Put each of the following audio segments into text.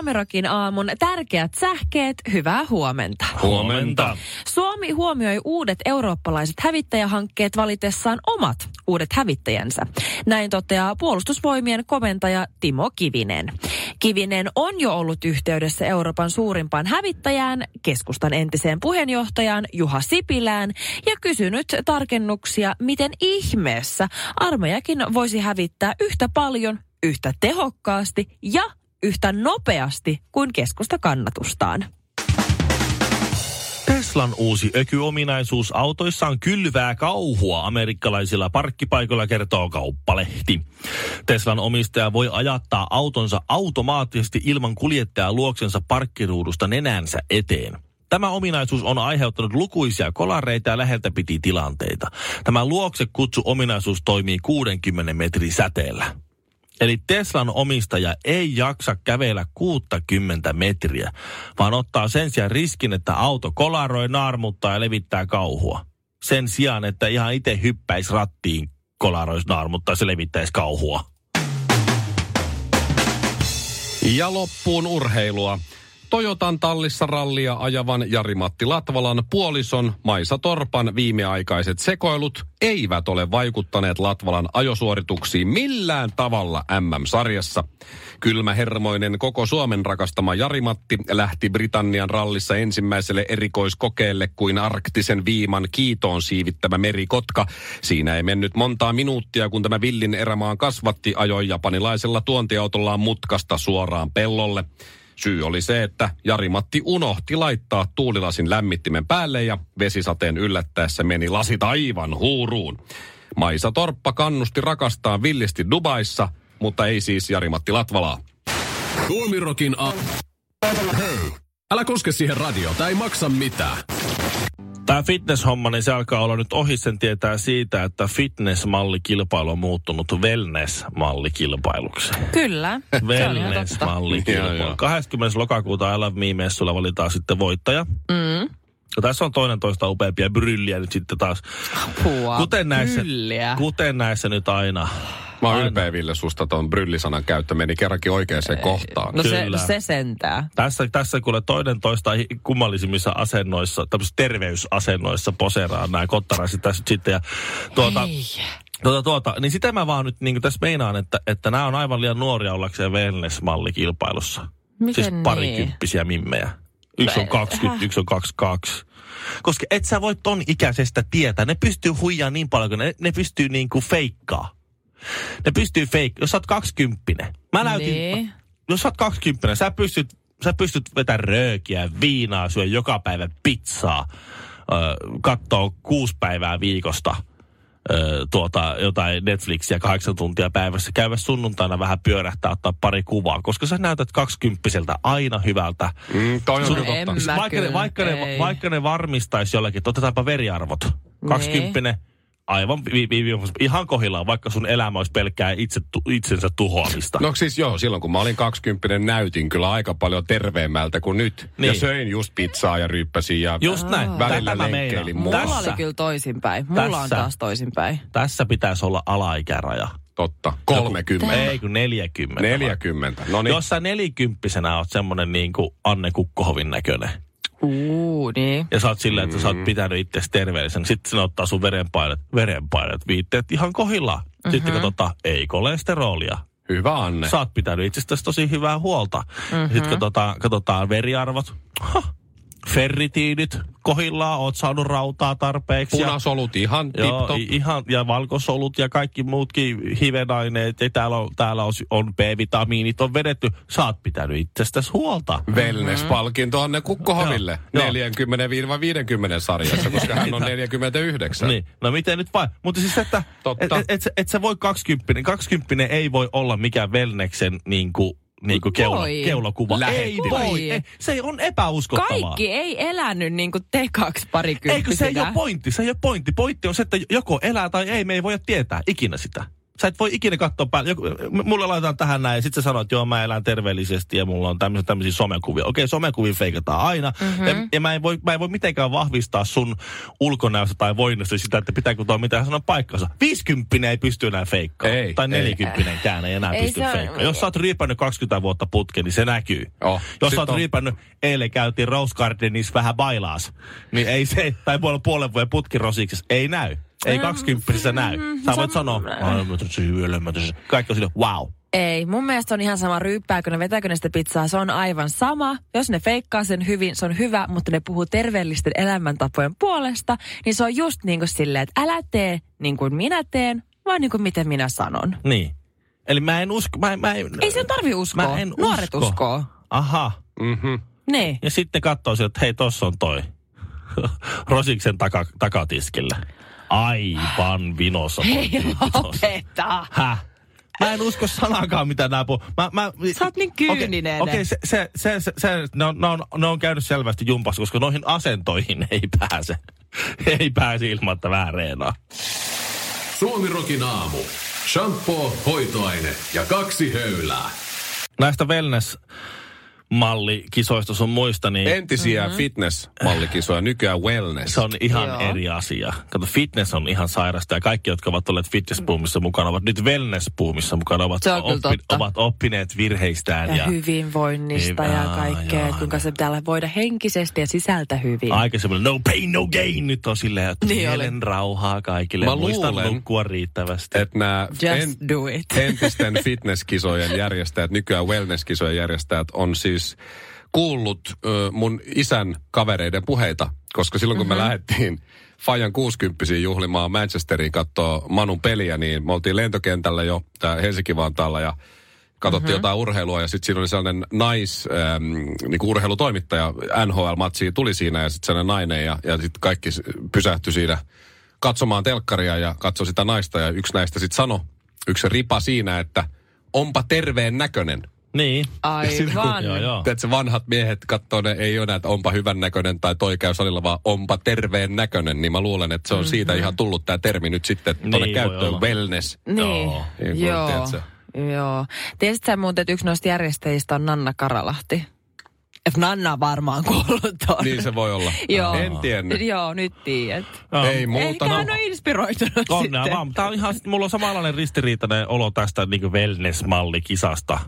Suomirokin aamun tärkeät sähkeet, hyvää huomenta. Huomenta. Suomi huomioi uudet eurooppalaiset hävittäjähankkeet valitessaan omat uudet hävittäjänsä. Näin toteaa puolustusvoimien komentaja Timo Kivinen. Kivinen on jo ollut yhteydessä Euroopan suurimpaan hävittäjään, keskustan entiseen puheenjohtajaan Juha Sipilään ja kysynyt tarkennuksia, miten ihmeessä armeijakin voisi hävittää yhtä paljon, yhtä tehokkaasti ja yhtä nopeasti kuin keskusta kannatustaan. Teslan uusi ökyominaisuus autoissaan kylvää kauhua amerikkalaisilla parkkipaikoilla kertoo kauppalehti. Teslan omistaja voi ajattaa autonsa automaattisesti ilman kuljettajaa luoksensa parkkiruudusta nenänsä eteen. Tämä ominaisuus on aiheuttanut lukuisia kolareita ja läheltä piti tilanteita. Tämä luoksekutsu ominaisuus toimii 60 metrin säteellä. Eli Teslan omistaja ei jaksa kävellä 60 metriä, vaan ottaa sen sijaan riskin, että auto kolaroi, naarmuttaa ja levittää kauhua. Sen sijaan, että ihan itse hyppäisi rattiin, kolaroisi, naarmuttaa ja levittäisi kauhua. Ja loppuun urheilua. Toyotan tallissa rallia ajavan Jari-Matti Latvalan puolison Maisa Torpan viimeaikaiset sekoilut eivät ole vaikuttaneet Latvalan ajosuorituksiin millään tavalla MM-sarjassa. Kylmähermoinen koko Suomen rakastama Jari-Matti lähti Britannian rallissa ensimmäiselle erikoiskokeelle kuin arktisen viiman kiitoon siivittävä merikotka. Siinä ei mennyt montaa minuuttia, kun tämä villin erämaan kasvatti ajoi japanilaisella tuontiautollaan mutkasta suoraan pellolle. Syy oli se, että Jari-Matti unohti laittaa tuulilasin lämmittimen päälle ja vesisateen yllättäessä meni lasit aivan huuruun. Maisa Torppa kannusti rakastaa villisti Dubaissa, mutta ei siis Jari-Matti Latvalaa. Tuomirokin a... Hei, älä koske siihen radiota, ei maksa mitään. Tämä fitness-homma, niin se alkaa olla nyt ohi. Sen tietää siitä, että fitness-mallikilpailu on muuttunut wellness-mallikilpailuksi. Kyllä. Wellness-mallikilpailu. 20. lokakuuta LV-messulla valitaan sitten voittaja. Mm. Ja tässä on toinen toista upeampia brylliä nyt sitten taas. Apua, Kuten näissä, brylliä. kuten näissä nyt aina. Mä oon ylpeä Ville susta, tuon bryllisanan käyttö meni kerrankin oikeaan kohtaan. No se, Kyllä. se sentää. Tässä, tässä kuule toinen toista kummallisimmissa asennoissa, tämmöisissä terveysasennoissa poseraa nämä kottaraiset tässä sitten. Ja tuota, tuota, tuota, niin sitä mä vaan nyt niin tässä meinaan, että, että nämä on aivan liian nuoria ollakseen wellness-mallikilpailussa. Miten siis niin? parikymppisiä mimmejä. Yksi on No, 20, häh? yksi on 22. Koska et sä voi ton ikäisestä tietää. Ne pystyy huijaa niin paljon, kun ne, ne pystyy niinku feikkaa. Ne pystyy feik... Jos sä oot 20. Mä näytin... Niin. Jos sä oot 20, sä pystyt, sä pystyt vetämään röökiä, viinaa, syö joka päivä pizzaa, ö, kattoo kuusi päivää viikosta tuota, jotain Netflixiä kahdeksan tuntia päivässä, käydä sunnuntaina vähän pyörähtää, ottaa pari kuvaa, koska sä näytät kaksikymppiseltä aina hyvältä. Mm, toi on Sun- totta. vaikka, ne, kyllä, vaikka, ne, vaikka ne varmistaisi jollekin, että otetaanpa veriarvot. Kaksikymppinen, aivan vi, vi, vi, ihan kohillaan, vaikka sun elämä olisi pelkkää itse, tu, itsensä tuhoamista. No siis joo, silloin kun mä olin 20, näytin kyllä aika paljon terveemmältä kuin nyt. Niin. Ja söin just pizzaa ja ryyppäsin ja Just näin. välillä Tätä mä lenkkeilin. Mulla Tässä. oli kyllä toisinpäin. Mulla on Tässä. taas toisinpäin. Tässä pitäisi olla alaikäraja. Totta, 30. Ei kun 40. 40. No niin. Jos sä nelikymppisenä oot semmonen niin kuin Anne Kukkohovin näköinen, Uu, niin. ja sä oot silleen, että sä Mm. oot pitänyt itse terveellisen, sitten se ottaa sun verenpainet, verenpainet viitteet ihan kohillaan. Mhm. Sitten katsotaan, ei kolesterolia. Hyvä Anne. Sä oot pitänyt itsestäsi tosi hyvää huolta. Mhm. Sitten katsotaan, katsotaan veriarvot. Ha, ferritiinit kohillaan, oot saanut rautaa tarpeeksi. ja- Punasolut ihan Joo, tip-top. ihan, ja valkosolut ja kaikki muutkin hivenaineet. Ja täällä on, täällä on, on B-vitamiinit on vedetty. Sä oot pitänyt itsestäsi huolta. Wellness-palkinto Anne Kukkohoville Joo. 40-50 sarjassa, koska hän on 49. Niin, no miten nyt vai? Mutta siis, että Totta. et, et, et, et sä voi 20, 20 ei voi olla mikään Wellneksen niinku, niinku keula, Voi. keulakuva. Ei voi. Ei, se on epäuskottavaa. Kaikki ei elänyt niin kuin te kaksi parikymppisinä. Eikö se ei ole pointti? Se ei ole pointti. Pointti on se, että joko elää tai ei. Me ei voi tietää ikinä sitä. Sä et voi ikinä katsoa päälle. Joku, mulle laitetaan tähän näin, ja sitten sä sanoit, että joo, mä elän terveellisesti ja mulla on tämmöisiä, tämmöisiä somekuvia. Okei, somekuvia feikataan aina. Mm-hmm. Ja, ja mä, en voi, mä en voi mitenkään vahvistaa sun ulkonäöstä tai voinnasta sitä, että pitääkö tuo mitään sanoa paikkansa. 50 ei pysty enää feikkaan. Ei, tai ei. 40 kään ei enää Ei pysty feikkaan. Jos sä oot ryypännyt 20 vuotta putkeen, niin se näkyy. Oh, Jos sä oot on- ryypännyt, eilen käytiin Rose Gardenissa vähän bailaas, niin ei se, tai puolen, puolen vuoden putkirosiksessa, ei näy. Ei kaksikymppisissä näy. Sä voit sanoa, kaikki on sille, wow. Ei, mun mielestä on ihan sama, ryyppääkö ne, vetääkö ne sitä pizzaa, se on aivan sama. Jos ne feikkaa sen hyvin, se on hyvä, mutta ne puhuu terveellisten elämäntapojen puolesta, niin se on just niin kuin silleen, että älä tee niin kuin minä teen, vaan niin kuin miten minä sanon. Niin. Eli mä en usko, mä, en- mä en, Ei sen tarvi uskoa. Mä en Nuoret usko. uskoo. Aha. Mhm. Niin. Ja sitten katsoo sieltä, että hei, tossa on toi. Rosiksen taka, takatiskillä. Aivan vinossa. Hei, lopeta. Häh? Mä en usko sanakaan, mitä nää puhuu. Mä, mä, Sä oot niin kyyninen. Okei, okay, se, se, se, se, se, ne, on, ne, on, ne on käynyt selvästi jumpassa, koska noihin asentoihin ei pääse. ei pääse ilman, että vähän reenaa. Suomirokin aamu. Shampoo, hoitoaine ja kaksi höylää. Näistä wellness-mallikisoista sun muista, niin Entisiä mm-hmm. fitness-mallikisoja, nykyään wellness. se on ihan Joo. eri asia. Kato, fitness on ihan sairasta ja kaikki, jotka ovat olleet fitness-boomissa mukana, ovat nyt wellness-boomissa mukana, ovat, Se on kyllä totta. ovat oppineet virheistään. Ja, Ja, hyvinvoinnista ja jaa, kaikkea, joo. kuinka se pitää voida henkisesti ja sisältä hyvin. Aikaisemmin, no pain, no gain. Nyt on silleen, että Niin mielen rauhaa kaikille. Mä Muistan luulen, nukkua riittävästi. että nämä Just do it. entisten fitnesskisojen järjestäjät, nykyään wellnesskisojen järjestäjät on siis kuullut ö, mun isän kavereiden puheita, koska silloin kun me lähdettiin Fajan 60 juhlimaan Manchesteriin katsoa Manun peliä, niin me oltiin lentokentällä jo tää Helsinki-Vantaalla ja katsottiin jotain urheilua. Ja sitten siinä oli sellainen nais, ähm, niin urheilutoimittaja, NHL-matsi tuli siinä ja sitten sellainen nainen ja, ja sitten kaikki pysähtyi siinä katsomaan telkkaria ja katsoi sitä naista. Ja yksi näistä sitten sanoi, yksi ripa siinä, että onpa terveen näköinen. Niin. Aivan. Joo, joo. Vanhat miehet katsoo ne, ei ole näitä onpa hyvän näköinen tai toi käy salilla, vaan onpa terveen näköinen. Niin mä luulen, että se on siitä ihan tullut tämä termi nyt sitten tuonne Niin, käyttöön, olla. wellness. Niin, Joo. Niin joo. tiedätkö? Joo. Tiesitkö sä muuten, että yksi noista järjestäjistä on Nanna Karalahti? Että Nanna on varmaan kuullut ton. Niin se voi olla. Joo. En tiennyt. Joo, nyt tiedät. Joo. Ei muuta. Ehkä hän on inspiroitunut Onnea sitten. vaan. Tää on ihan, mulla on samanlainen ristiriitainen olo tästä niin wellness-mallikisasta.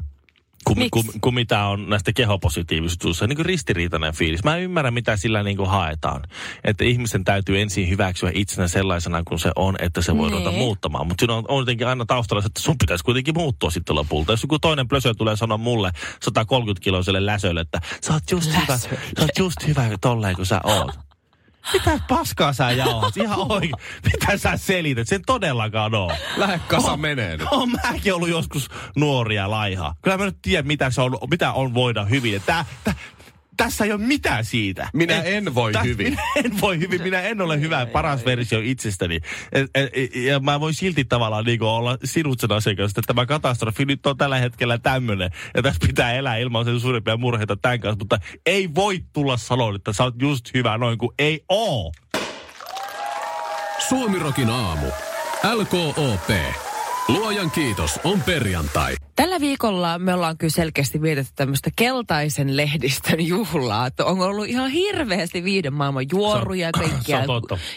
Kuin Miksi? ku, ku mitä on näistä kehopositiivisuudessa. Niin kuin ristiriitainen fiilis. Mä en ymmärrä, mitä sillä niin kuin haetaan. Että ihmisen täytyy ensin hyväksyä itsenä sellaisena kuin se on, että se voi Niin. ruveta muuttamaan. Mutta siinä on, on jotenkin aina taustalla, että sun pitäisi kuitenkin muuttua sitten lopulta. Jos joku toinen plösö tulee sanoa mulle 130-kiloiselle läsölle, että sä oot just hyvä, Läsölle. sä oot just hyvä tolleen kuin sä oot. Mitä paskaa sä jauhat? Ihan oikein. Mitä sä selität? Sen todellakaan oo. Lähde kasa menee nyt. Oon mäkin ollut joskus nuoria laiha. Kyllä mä nyt tiedän, mitä, se on, mitä on voida hyvin. Tää, tä, tässä ei ole mitään siitä. Minä en voi täs- hyvin. Minä en voi hyvin. Minä en ole hyvä paras versio itsestäni. Et, et, et, ja mä voin silti tavallaan niin olla sinut sen asian kanssa, että tämä katastrofi nyt on tällä hetkellä tämmöinen. Ja tässä pitää elää ilman sen suurempia murheita tämän kanssa. Mutta ei voi tulla sanoa, että sä oot just hyvä noin kuin ei oo. Suomirokin aamu. LKOP. Luojan kiitos, on perjantai. Tällä viikolla me ollaan kyllä selkeästi vietetty tämmöistä keltaisen lehdistön juhlaa. Että on ollut ihan hirveästi viiden maailman juoruja ja kaikkia.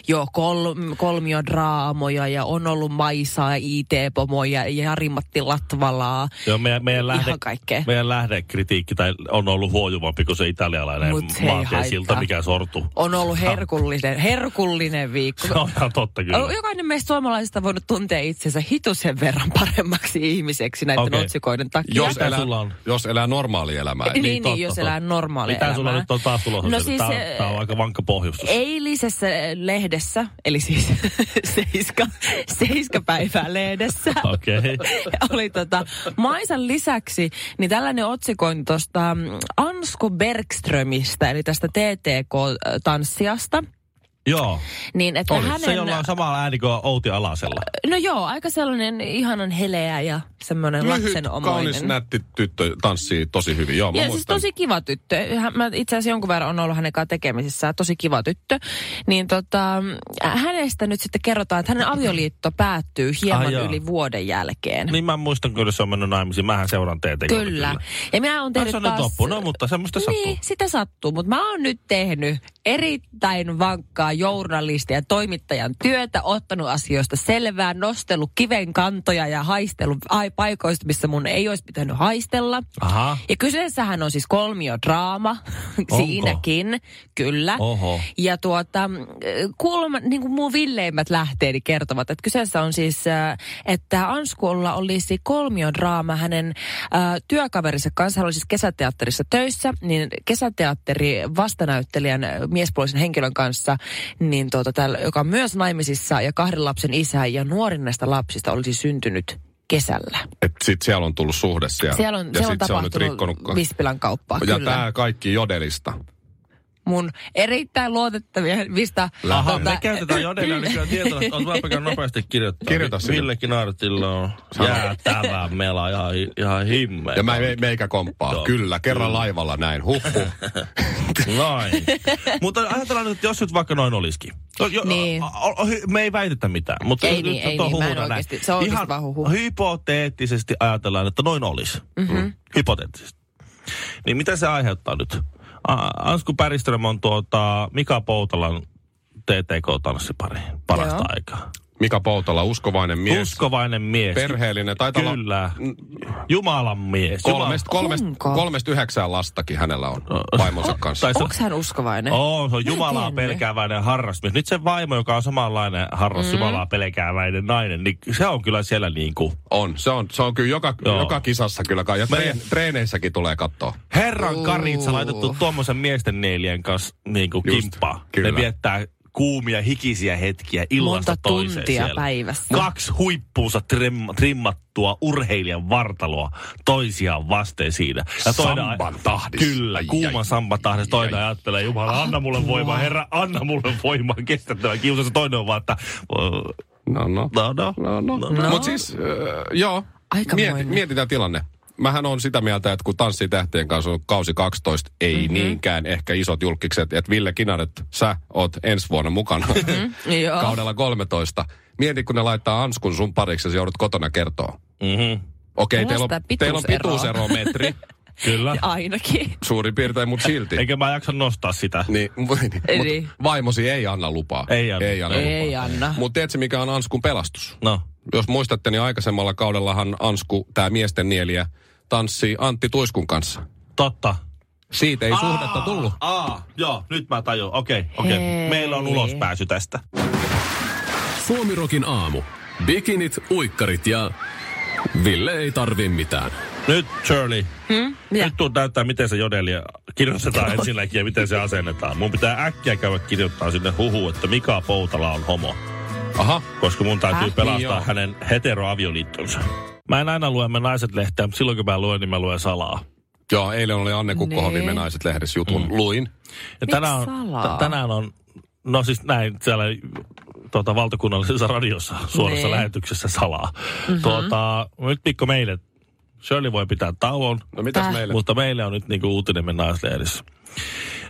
Joo, kol, kolmiodraamoja ja on ollut Maisaa, IT-pomoja ja Jari-Matti Latvalaa. Joo, meidän, meidän, lähde, kaikkea. meidän lähdekritiikki tai on ollut huojuvampi kuin se italialainen Mut se ei maantiesilta, mikä sortu. On ollut herkullinen, herkullinen viikko. Se on ihan totta kyllä. Jokainen meistä suomalaisista voinut tuntea itsensä hitusen verran paremmaksi ihmiseksi näiden Okei. Otsikoiden takia. Jos elää, sulla on? jos elää normaalia elämää. Niin, niin, totta, jos elää normaalia Mitä sulla elämää. nyt on taas tulossa? No siis, tämä, eh, tämä on aika vankka pohjustus. Eilisessä lehdessä, eli siis seiska, seiska päivää lehdessä, Okei. oli tota, Maisan lisäksi niin tällainen otsikointi tuosta Ansku Bergströmistä, eli tästä TTK-tanssijasta. Joo. Niin, että Oli. hänen... Se, jolla on sama ääni kuin Outi Alasella. No joo, aika sellainen ihanan heleä ja semmoinen Lyhyt, kaunis, lapsenomainen. nätti tyttö tanssii tosi hyvin. Joo, mä Ja siis muistan. tosi kiva tyttö. Mä itse asiassa jonkun verran on ollut hänen kanssaan tekemisissä. Tosi kiva tyttö. Niin tota, hänestä nyt sitten kerrotaan, että hänen avioliitto päättyy hieman Ah, yli vuoden jälkeen. Niin mä muistan kyllä, se on mennyt naimisiin. Mähän seuraan teitä. Kyllä. Ja minä oon No, tehnyt se on taas... nyt loppu. No, mutta semmoista niin, sattuu. sitä sattuu. Mutta mä oon nyt tehnyt erittäin vankkaa journalistia ja toimittajan työtä, ottanut asioista selvää, nostellut kiven kantoja ja haistellut ai, paikoista, missä mun ei olisi pitänyt haistella. Aha. Ja kyseessähän on siis kolmiodraama, siinäkin, kyllä. Oho. Ja tuota, kuulemma, niin kuin mun villeimmät lähteeni kertovat, että kyseessä on siis, äh, että Anskulla olisi kolmiodraama hänen äh, työkaverinsa kanssa. Hän oli siis kesäteatterissa töissä, niin kesäteatteri vastanäyttelijän äh, miespuolisen henkilön kanssa, niin tuota, täällä, joka on myös naimisissa ja kahden lapsen isä ja nuorin näistä lapsista olisi syntynyt kesällä. Et sit siellä on tullut suhde siellä. Siellä on, ja siellä on sit se on nyt tapahtunut rikkonut... Vispilän kauppaa, ja kyllä. tämä kaikki jodelista. Mun erittäin luotettavia, mistä... Aha, tota- me käytetään jodelilla nykyään tietoa, että vaikka nopeasti kirjoittaa. Kirjoita sinne. Ville Kinartilla on jäätävä mela, ihan, ihan himmeä. Ja mä me, meikä komppaa. Joo. Kyllä, kerran laivalla näin. Huh, huh. Noin. mutta ajatellaan nyt, että jos nyt vaikka noin olisikin. Jo, jo, Niin. o, o, hy- me ei väitetä mitään. Mutta Ei nyt niin, ei on niin, mä en oikeasti- se on Ihan huhu. hypoteettisesti ajatellaan, että noin olisi. Mm-hmm. Hypoteettisesti. Niin mitä se aiheuttaa nyt? Ansku Päriström on tuota Mika Poutalan TTK-tanssipari parasta Joo. aikaa. Mika Poutala, uskovainen mies. Uskovainen mies. Perheellinen. Taitaa olla Kyllä. Jumalan mies. kolmesta, kolmesta, Onko? kolmesta yhdeksään lastakin hänellä on vaimonsa kanssa. Tai se, Onko hän uskovainen? Oo, se on Jumalaa pelkääväinen harrasmies. Nyt se vaimo, joka on samanlainen harras mm. Jumalaa pelkääväinen nainen, niin se on kyllä siellä niin kuin On, se on, se on kyllä joka, Joo. joka kisassa kyllä. kai. Ja Me- treen, treeneissäkin tulee katsoa. Herran karitsa laitettu tuommoisen miesten neljän kanssa niin kuin Just, kimppaa. kyllä. Ne viettää kuumia, hikisiä hetkiä illasta Monta toiseen tuntia siellä. päivässä. Kaksi huippuunsa trim, trimmattua urheilijan vartaloa toisiaan vasten siinä. Samban tahdissa. Kyllä, Ai, kuuman ai, samban tahdissa. Toinen ai. ajattelee, Jumala, anna mulle voimaa, Herra, anna mulle voimaa, kestä tämä kiusaus. Toinen on vaan, että No, no. no, no, No, no. No. no. Mutta siis, äh, joo, Aikamoinen. mieti, mietitään tilanne. Mähän on sitä mieltä, että kun Tanssii tähtien kanssa on kausi 12, ei mm-hmm. niinkään ehkä isot julkikset, että Ville Kinaret, sä oot ensi vuonna mukana mm-hmm. Kaudella 13. Mieti, kun ne laittaa Anskun sun pariksi ja joudut kotona kertoa. Mm-hmm. Okei, Mulla teillä on, teillä on pituuseroa. Kyllä. Ainakin. suurin piirtein, mutta silti. Eikä mä jaksa nostaa sitä. Niin, mutta vaimosi ei anna lupaa. Ei anna. Ei anna, Ei anna. Mutta tiedätkö, mikä on Anskun pelastus? No. Jos muistatte, niin aikaisemmalla kaudellahan Ansku, tämä miesten nieliä, tanssii Antti Tuiskun kanssa. Totta. Siitä ei suhdetta tullut. Aa, joo, nyt mä tajun. Okei, okei. Hei. Meillä on ulospääsy tästä. Suomirokin aamu. Bikinit, uikkarit ja Ville ei tarvi mitään. Nyt Shirley, Mitä? nyt tuun näyttää, miten se jodelia kirjoitetaan ensinnäkin ja miten se asennetaan. Mun pitää äkkiä käydä kirjoittaa sinne huhu, että Mika Poutala on homo. Aha, Koska mun täytyy Häh? pelastaa Niin joo. hänen heteroavioliittonsa. Mä en aina lue me naiset lehteä, mutta silloin kun mä luen, niin mä luen salaa. joo, eilen oli Anne Kukkohovi Nee. Me naiset lehdessä jutun. Mm. Luin. Ja tänään on, t- tänään on, no siis näin siellä tuota, valtakunnallisessa radiossa suorassa Nee. lähetyksessä salaa. Mm-hmm. Tuota, nyt Mikko meille, Shirley voi pitää tauon, No mitäs Täh? meille? mutta meille on nyt niinku uutinen me naislehdessä.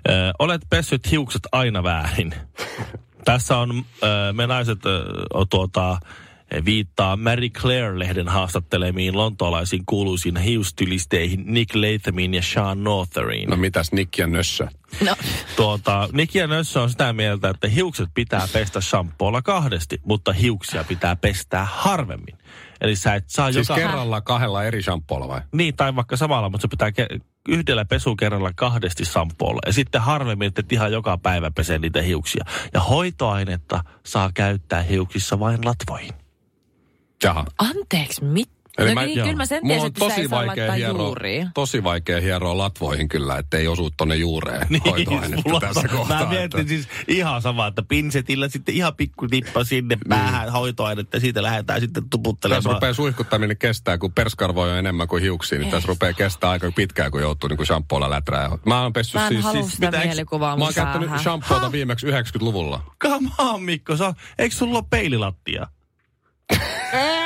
Ö, olet pessyt hiukset aina väärin. Tässä on ö, me naiset ö, o, tuota, viittaa Mary Claire-lehden haastattelemiin lontoolaisiin kuuluisiin hiustylisteihin Nick Lathamiin ja Sean Northeriin. No mitäs Nick ja Nössö? No, Tuota, Nick ja Nössö on sitä mieltä, että hiukset pitää pestä shampoolla kahdesti, mutta hiuksia pitää pestää harvemmin. Eli sä et saa Siis joka... kerralla kahdella eri shampoolla vai? Niin, tai vaikka samalla, mutta se pitää ke- yhdellä pesukerralla kahdesti shampoolla. Ja sitten harvemmin, että et ihan joka päivä pesee niitä hiuksia. Ja hoitoainetta saa käyttää hiuksissa vain latvoihin. Jaha. anteeksi, mit? No mä, niin, kyllä mä sen mulla tiesin, on tosi vaikea, hieroa, juuriin. tosi vaikea hieroa latvoihin kyllä, ettei osu tonne juureen Niin, hoitoainetta mulla tässä on- kohtaa. Mä mietin että- siis ihan sama, että pinsetillä sitten ihan pikku tippa Niin. sinne päähän hoitoainetta ja siitä lähdetään sitten Tässä tuputtelemaan. rupeaa suihkuttaminen kestää, kun perskarvoja on enemmän kuin hiuksia, niin tässä rupeaa kestää aika pitkään, kun joutuu niin kuin shampoolla läträä. Mä oon pessy Mä en siis, siis sitä mitä, mielikuvaa mä oon käyttänyt shampoota viimeksi 90-luvulla. Come on, Mikko, sä, eikö sulla ole peililattia?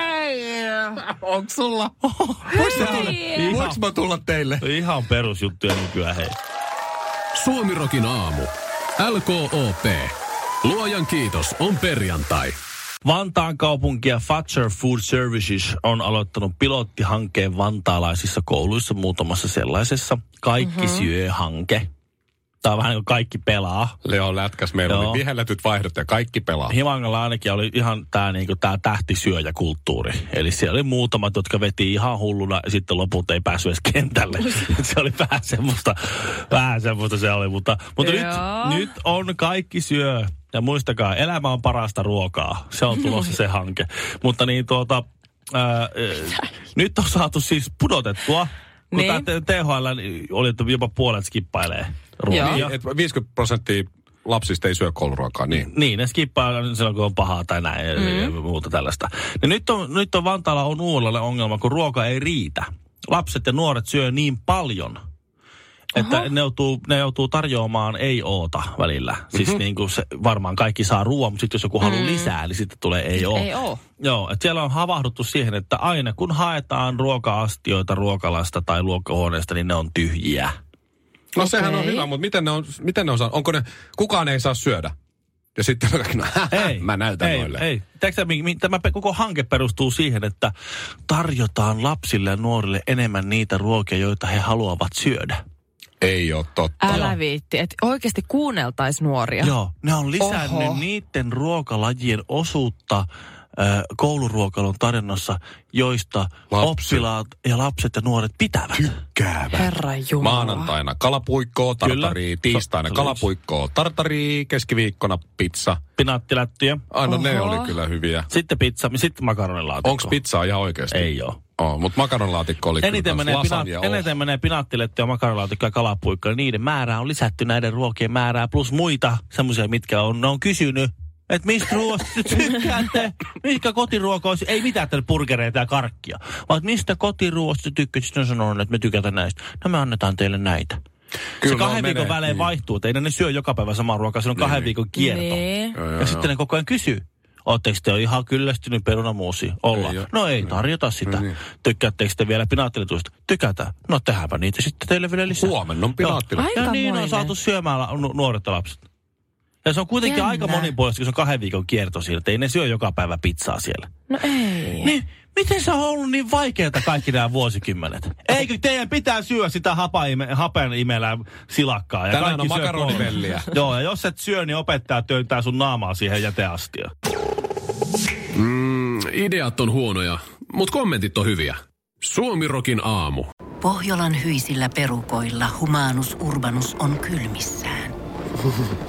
Onko sulla? Voinko mä tulla teille? Ihan perusjuttuja nykyään, hei. Suomirokin aamu. LKOP. Luojan kiitos on perjantai. Vantaan kaupunki ja Fatcher Food Services on aloittanut pilottihankkeen vantaalaisissa kouluissa muutamassa sellaisessa. Kaikki mm-hmm. syö-hanke. Tämä on vähän niin kuin kaikki pelaa. Leo lätkäs, meillä Joo. oli vihelletyt vaihdot ja kaikki pelaa. Himangalla ainakin oli ihan tämä niinku, tää tähtisyöjäkulttuuri. Eli siellä oli muutamat, jotka veti ihan hulluna ja sitten loput ei päässyt edes kentälle. se oli vähän semmoista, vähän semmoista se oli. Mutta, mutta nyt, Joo. nyt on kaikki syö. Ja muistakaa, elämä on parasta ruokaa. Se on tulossa se hanke. Mutta niin tuota, ää, ää, nyt on saatu siis pudotettua. Kun Niin. niin. tämä THL oli, että jopa puolet skippailee ruokia. Joo. Niin, et 50 prosenttia lapsista ei syö kouluruokaa, niin. Niin, ne skippaa silloin, kun on pahaa tai näin mm. ja muuta tällaista. Ja nyt on, nyt on Vantaalla on uudelleen ongelma, kun ruoka ei riitä. Lapset ja nuoret syö niin paljon, että ne joutuu, ne joutuu tarjoamaan ei-oota välillä. Siis Mhm. niin kuin se, varmaan kaikki saa ruoan, mutta sitten jos joku haluaa lisää, niin sitten tulee ei-oo. Ei oo. Joo, että siellä on havahduttu siihen, että aina kun haetaan ruoka-astioita ruokalasta tai ruokahuoneesta, niin ne on tyhjiä. No sehän on hyvä, mutta miten ne on, miten ne on saa, onko ne, kukaan ei saa syödä? Ja sitten kaikki, no, Ei. mä näytän ei, noille. Ei, mi- tämä koko hanke perustuu siihen, että tarjotaan lapsille ja nuorille enemmän niitä ruokia, joita he haluavat syödä. ei ole totta. Älä viitti, että oikeasti kuunneltais nuoria. Joo, ne on lisännyt Oho. niiden ruokalajien osuutta kouluruokailun tarjonnassa, joista Lapset. oppilaat ja lapset ja nuoret pitävät. Käävä. Herra Jumala. Maanantaina kalapuikkoa, tartarii, Kyllä. tiistaina kalapuikkoa, tartarii, keskiviikkona pizza. Pinaattilättyjä, Aina ne Oho. oli kyllä hyviä. sitten pizza, sitten makaronilaatikko. Onko pizzaa ihan oikeasti? Ei oo. Oh, mutta makaronilaatikko oli Eniten kyllä menee, pina, oh. eniten menee pinaattilettyä, makaronilaatikkoa ja kalapuikkoa. Niiden määrää on lisätty näiden ruokien määrää plus muita semmoisia, mitkä on, ne on kysynyt, että mistä ruoasta te tykkäätte, mikä kotiruoka olisi, ei mitään tällä burgereita ja karkkia, vaan mistä kotiruoasta te tykkäätte, sitten on sanonut, että me tykätään näistä. No me annetaan teille näitä. Kyllä se kahden menee, viikon välein niin. vaihtuu, ei ne syö joka päivä samaa ruokaa, se on kahden viikon kierto. Niin. Joo, joo, Ja sitten ne koko ajan kysyy. Oletteko te ihan kyllästynyt perunamuusi? Olla. Ei no ei tarjota sitä. Niin. Tykkäättekö te vielä pinaattiletuista? Tykätään. No tehdäänpä niitä sitten teille vielä lisää. Huomenna on pinaattilet. Ai- Ja niin on saatu syömään nu- nuoret ja lapset. Ja se on kuitenkin Jännä. aika monipuolista, kun se on kahden viikon kierto että ei ne syö joka päivä pizzaa siellä. No ei. Niin, miten se on ollut niin vaikeaa kaikki nämä vuosikymmenet? Eikö teidän pitää syödä sitä hapaime, hapen imelää silakkaa? Ja Tänään kaikki on syö makaronivelliä. Joo, ja jos et syö, niin opettaja työntää sun naamaa siihen jäteastiaan. Mm, ideat on huonoja, mutta kommentit on hyviä. Suomirokin aamu. Pohjolan hyisillä perukoilla humanus urbanus on kylmissään.